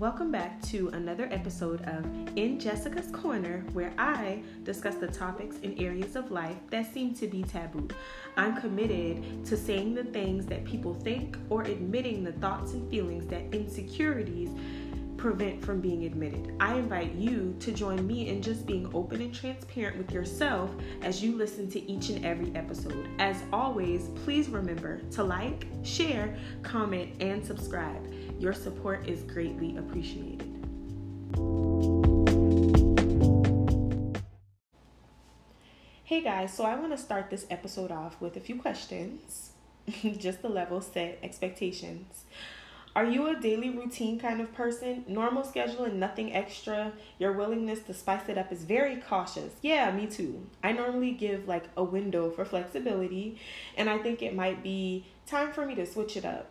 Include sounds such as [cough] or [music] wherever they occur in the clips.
Welcome back to another episode of In Jessica's Corner, where I discuss the topics and areas of life that seem to be taboo. I'm committed to saying the things that people think or admitting the thoughts and feelings that insecurities prevent from being admitted. I invite you to join me in just being open and transparent with yourself as you listen to each and every episode. As always, please remember to like, share, comment, and subscribe. Your support is greatly appreciated. Hey guys, so I want to start this episode off with a few questions, [laughs] just to level set expectations. Are you a daily routine kind of person? Normal schedule and nothing extra? Your willingness to spice it up is very cautious. Yeah, me too. I normally give like a window for flexibility, and I think it might be time for me to switch it up.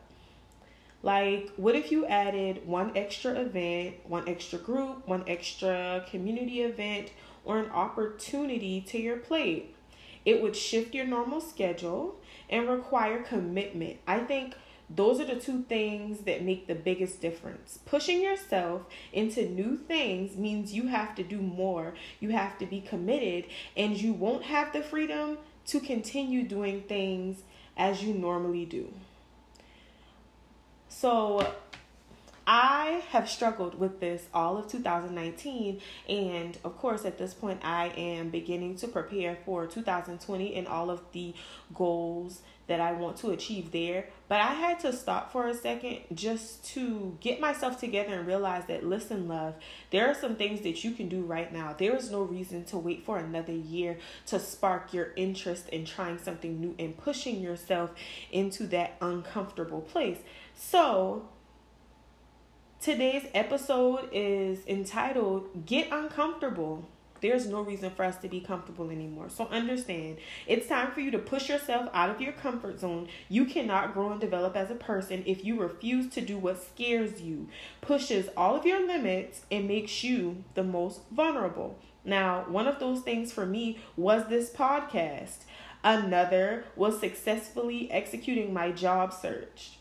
Like, what if you added one extra event, one extra group, one extra community event, or an opportunity to your plate? It would shift your normal schedule and require commitment. I think those are the two things that make the biggest difference. Pushing yourself into new things means you have to do more, you have to be committed, and you won't have the freedom to continue doing things as you normally do. So, I have struggled with this all of 2019, and of course, at this point, I am beginning to prepare for 2020 and all of the goals that I want to achieve there. But I had to stop for a second just to get myself together and realize that, listen, love, there are some things that you can do right now. There is no reason to wait for another year to spark your interest in trying something new and pushing yourself into that uncomfortable place. So, today's episode is entitled Get Uncomfortable. There's no reason for us to be comfortable anymore. So understand, it's time for you to push yourself out of your comfort zone. You cannot grow and develop as a person if you refuse to do what scares you, pushes all of your limits, and makes you the most vulnerable. Now, one of those things for me was this podcast. Another was successfully executing my job search.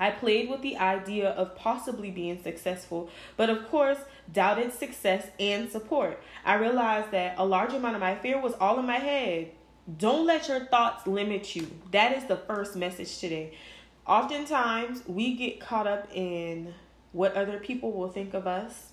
I played with the idea of possibly being successful, but of course, doubted success and support. I realized that a large amount of my fear was all in my head. Don't let your thoughts limit you. That is the first message today. Oftentimes, we get caught up in what other people will think of us.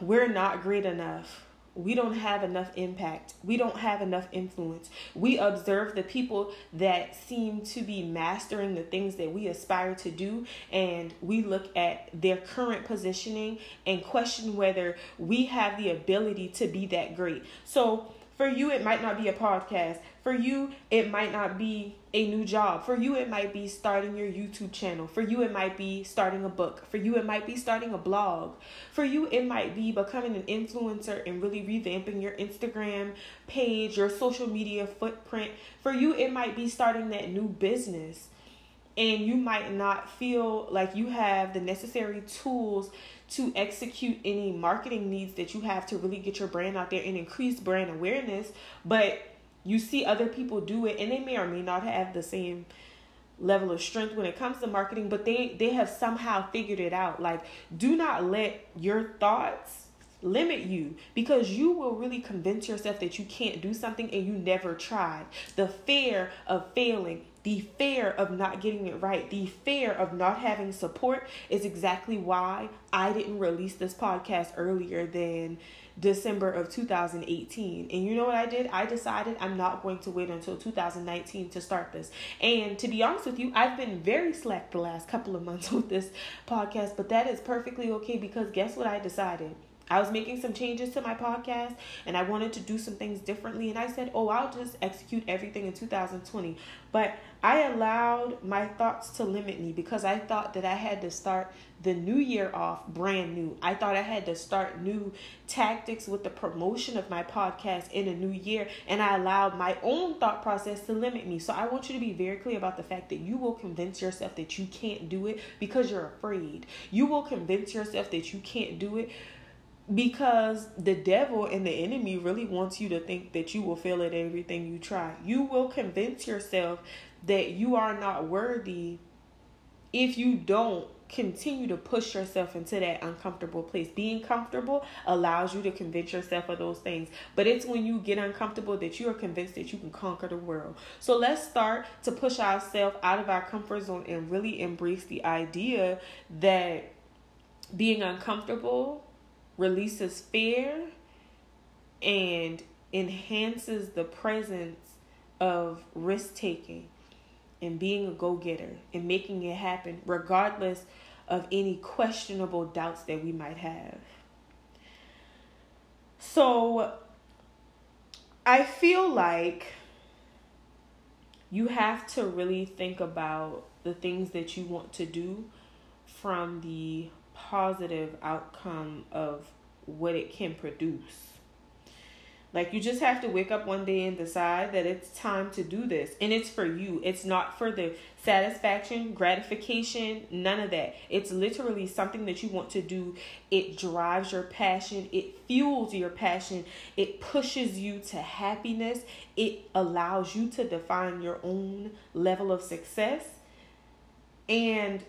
We're not great enough we don't have enough impact. We don't have enough influence. We observe the people that seem to be mastering the things that we aspire to do, and we look at their current positioning and question whether we have the ability to be that great. So, for you, it might not be a podcast. For you, it might not be a new job. For you, it might be starting your YouTube channel. For you, it might be starting a book. For you, it might be starting a blog. For you, it might be becoming an influencer and really revamping your Instagram page, your social media footprint. For you, it might be starting that new business. And you might not feel like you have the necessary tools to execute any marketing needs that you have to really get your brand out there and increase brand awareness, but you see other people do it and they may or may not have the same level of strength when it comes to marketing, but they they have somehow figured it out. Like do not let your thoughts limit you because you will really convince yourself that you can't do something and you never tried. The fear of failing, the fear of not getting it right, the fear of not having support is exactly why I didn't release this podcast earlier than December of 2018. And you know what I did? I decided I'm not going to wait until 2019 to start this. And to be honest with you, I've been very slack the last couple of months [laughs] with this podcast, but that is perfectly okay because guess what I decided? I was making some changes to my podcast and I wanted to do some things differently. And I said, oh, I'll just execute everything in 2020. But I allowed my thoughts to limit me because I thought that I had to start the new year off brand new. I thought I had to start new tactics with the promotion of my podcast in a new year. And I allowed my own thought process to limit me. So I want you to be very clear about the fact that you will convince yourself that you can't do it because you're afraid. You will convince yourself that you can't do it because the devil and the enemy really wants you to think that you will fail at everything you try. You will convince yourself that you are not worthy if you don't continue to push yourself into that uncomfortable place. Being comfortable allows you to convince yourself of those things. But it's when you get uncomfortable that you are convinced that you can conquer the world. So let's start to push ourselves out of our comfort zone and really embrace the idea that being uncomfortable releases fear and enhances the presence of risk taking and being a go getter and making it happen, regardless of any questionable doubts that we might have. So, I feel like you have to really think about the things that you want to do from the positive outcome of what it can produce. Like you just have to wake up one day and decide that it's time to do this. And it's for you. It's not for the satisfaction, gratification, none of that. It's literally something that you want to do. It drives your passion, it fuels your passion, it pushes you to happiness, it allows you to define your own level of success. And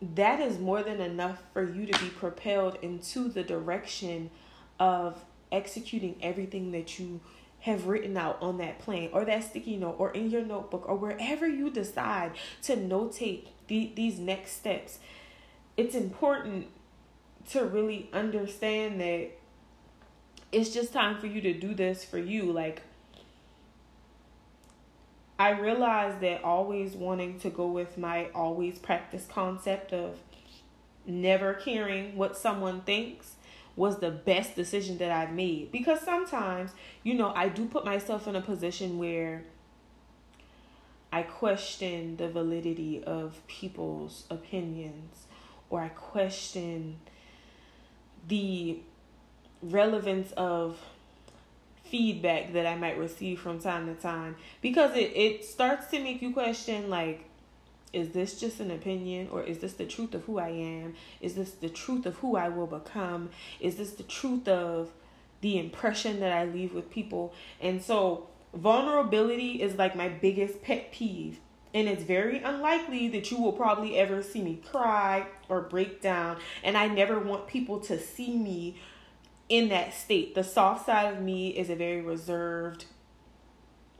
that is more than enough for you to be propelled into the direction of executing everything that you have written out on that plan or that sticky note or in your notebook or wherever you decide to notate the, these next steps. It's important to really understand that it's just time for you to do this for you. Like, I realized that always wanting to go with my always practice concept of never caring what someone thinks was the best decision that I've made. Because sometimes, you know, I do put myself in a position where I question the validity of people's opinions or I question the relevance of feedback that I might receive from time to time because it, it starts to make you question like is this just an opinion or is this the truth of who I am? Is this the truth of who I will become? Is this the truth of the impression that I leave with people? And so, vulnerability is like my biggest pet peeve. And it's very unlikely that you will probably ever see me cry or break down. And I never want people to see me in that state. The soft side of me is a very reserved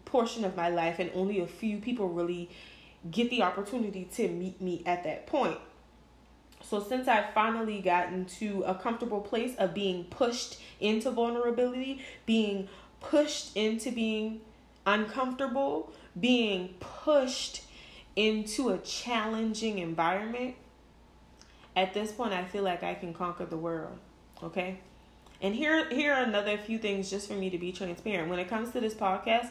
portion of my life, and only a few people really get the opportunity to meet me at that point. So, since I've finally gotten to a comfortable place of being pushed into vulnerability, being pushed into being uncomfortable, being pushed into a challenging environment, at this point, I feel like I can conquer the world. Okay? And here, here are another few things just for me to be transparent. When it comes to this podcast,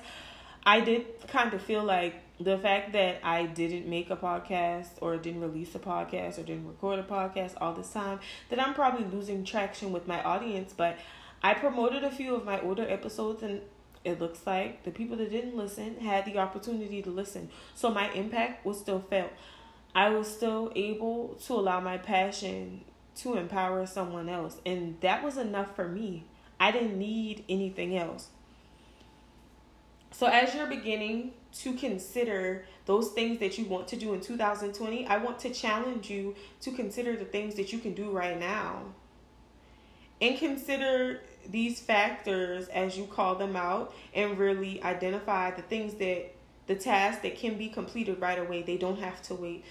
I did kind of feel like the fact that I didn't make a podcast or didn't release a podcast or didn't record a podcast all this time, that I'm probably losing traction with my audience. But I promoted a few of my older episodes and it looks like the people that didn't listen had the opportunity to listen. So my impact was still felt. I was still able to allow my passion to empower someone else. And that was enough for me. I didn't need anything else. So, as you're beginning to consider those things that you want to do in 2020, I want to challenge you to consider the things that you can do right now. And consider these factors as you call them out and really identify the things that the tasks that can be completed right away. They don't have to wait.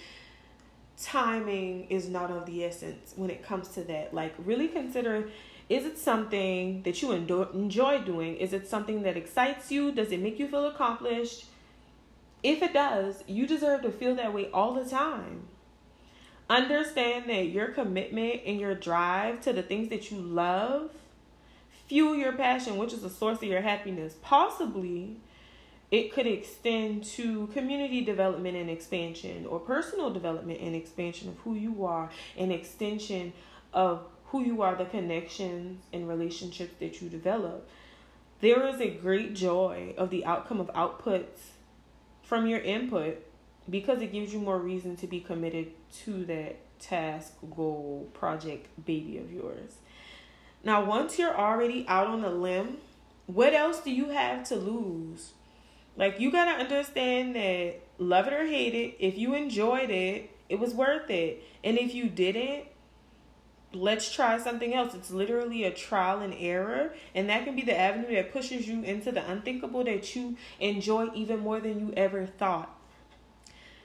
Timing is not of the essence when it comes to that. Like, really consider is it something that you enjoy doing? Is it something that excites you? Does it make you feel accomplished? If it does, you deserve to feel that way all the time. Understand that your commitment and your drive to the things that you love fuel your passion, which is the source of your happiness. Possibly, it could extend to community development and expansion, or personal development and expansion of who you are, an extension of who you are, the connections and relationships that you develop. There is a great joy of the outcome of outputs from your input because it gives you more reason to be committed to that task, goal, project, baby of yours. Now, once you're already out on the limb, what else do you have to lose? Like, you got to understand that love it or hate it, if you enjoyed it, It was worth it. And if you didn't, let's try something else. It's literally a trial and error, and that can be the avenue that pushes you into the unthinkable that you enjoy even more than you ever thought.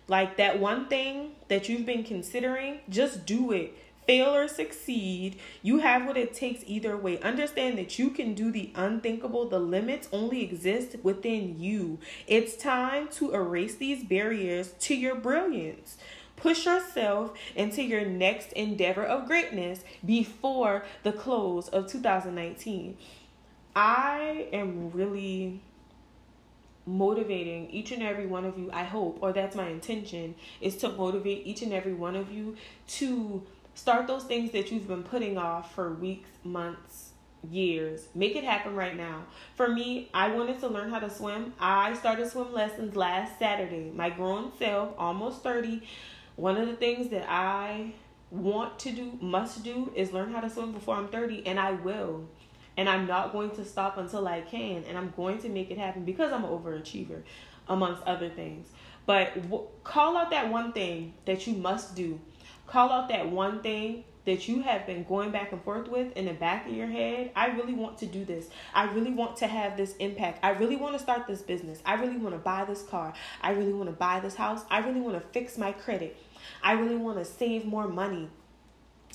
Like that one thing that you've been considering, just do it. Fail or succeed, you have what it takes either way. Understand that you can do the unthinkable. The limits only exist within you. It's time to erase these barriers to your brilliance. Push yourself into your next endeavor of greatness before the close of 2019. I am really motivating each and every one of you, I hope, or that's my intention, is to motivate each and every one of you to start those things that you've been putting off for weeks, months, years. Make it happen right now. For me, I wanted to learn how to swim. I started swim lessons last Saturday. My grown self, almost 30, one of the things that I want to do, must do, is learn how to swim before I'm 30, and I will. And I'm not going to stop until I can, and I'm going to make it happen because I'm an overachiever, amongst other things. But w- call out that one thing that you must do. Call out that one thing that you have been going back and forth with in the back of your head. I really want to do this. I really want to have this impact. I really want to start this business. I really want to buy this car. I really want to buy this house. I really want to fix my credit. I really want to save more money.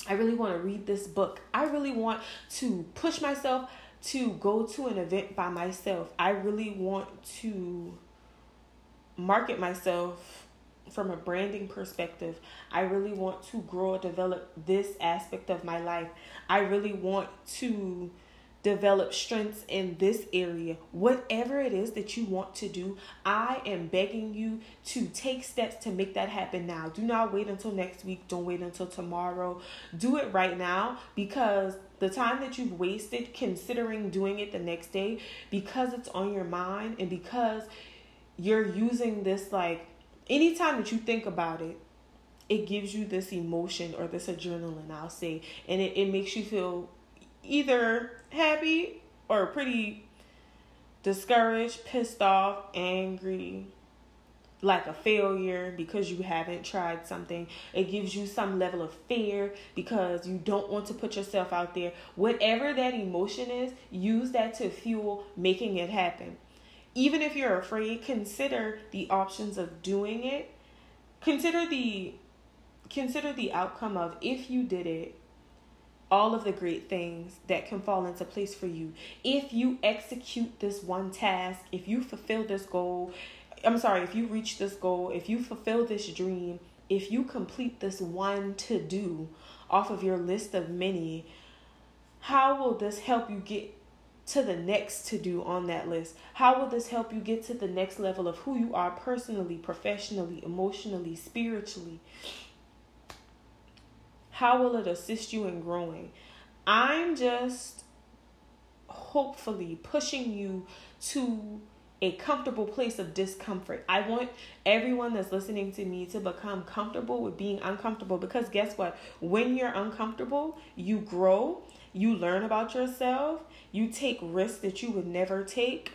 I really want to read this book. I really want to push myself to go to an event by myself. I really want to market myself from a branding perspective. I really want to grow or develop this aspect of my life. I really want to develop strengths in this area. Whatever it is that you want to do, I am begging you to take steps to make that happen now. Do not wait until next week. Don't wait until tomorrow. Do it right now because the time that you've wasted considering doing it the next day because it's on your mind and because you're using this like anytime that you think about it it gives you this emotion or this adrenaline i'll say and it, it makes you feel either happy or pretty discouraged, pissed off, angry, like a failure because you haven't tried something. It gives you some level of fear because you don't want to put yourself out there. Whatever that emotion is, use that to fuel making it happen. Even if you're afraid, consider the options of doing it. Consider the consider the outcome of if you did it all of the great things that can fall into place for you. If you execute this one task, if you fulfill this goal, I'm sorry, if you reach this goal, if you fulfill this dream, if you complete this one to do off of your list of many, how will this help you get to the next to do on that list? How will this help you get to the next level of who you are personally, professionally, emotionally, spiritually? How will it assist you in growing? I'm just hopefully pushing you to a comfortable place of discomfort. I want everyone that's listening to me to become comfortable with being uncomfortable because guess what? When you're uncomfortable, you grow, you learn about yourself, you take risks that you would never take,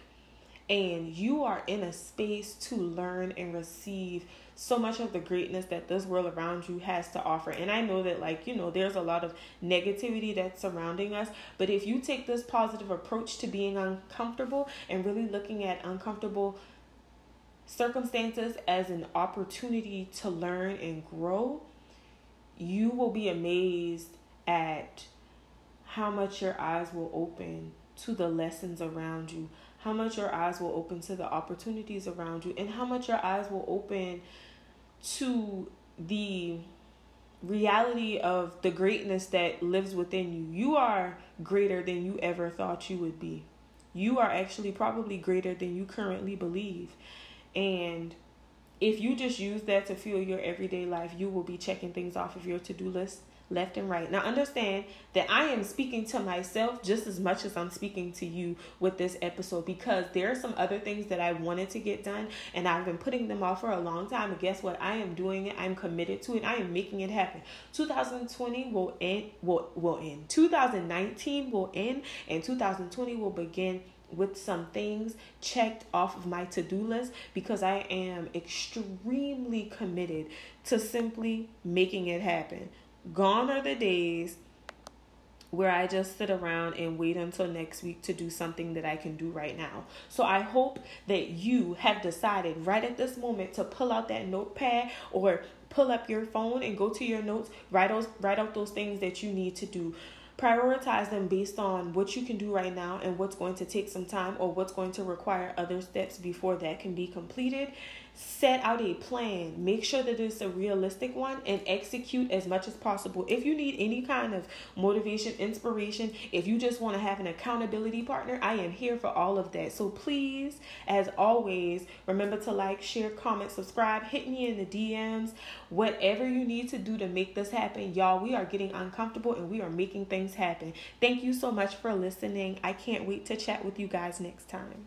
and you are in a space to learn and receive so much of the greatness that this world around you has to offer. And I know that, like, you know, there's a lot of negativity that's surrounding us. But if you take this positive approach to being uncomfortable and really looking at uncomfortable circumstances as an opportunity to learn and grow, you will be amazed at how much your eyes will open to the lessons around you, how much your eyes will open to the opportunities around you, and how much your eyes will open to the reality of the greatness that lives within you. You are greater than you ever thought you would be. You are actually probably greater than you currently believe. And if you just use that to fuel your everyday life, you will be checking things off of your to do list left and right. Now, understand that I am speaking to myself just as much as I'm speaking to you with this episode because there are some other things that I wanted to get done and I've been putting them off for a long time. And guess what? I am doing it. I'm committed to it. I am making it happen. 2020 will end. Will will end. 2019 will end, and 2020 will begin with some things checked off of my to-do list because I am extremely committed to simply making it happen. Gone are the days where I just sit around and wait until next week to do something that I can do right now. So I hope that you have decided right at this moment to pull out that notepad or pull up your phone and go to your notes, write those write out those things that you need to do prioritize them based on what you can do right now and what's going to take some time or what's going to require other steps before that can be completed. Set out a plan. Make sure that it's a realistic one and execute as much as possible. If you need any kind of motivation inspiration if you just want to have an accountability partner i am here for all of that. So please as always remember to like share comment subscribe hit me in the dms whatever you need to do to make this happen y'all we are getting uncomfortable and we are making things happen. Thank you so much for listening. I can't wait to chat with you guys next time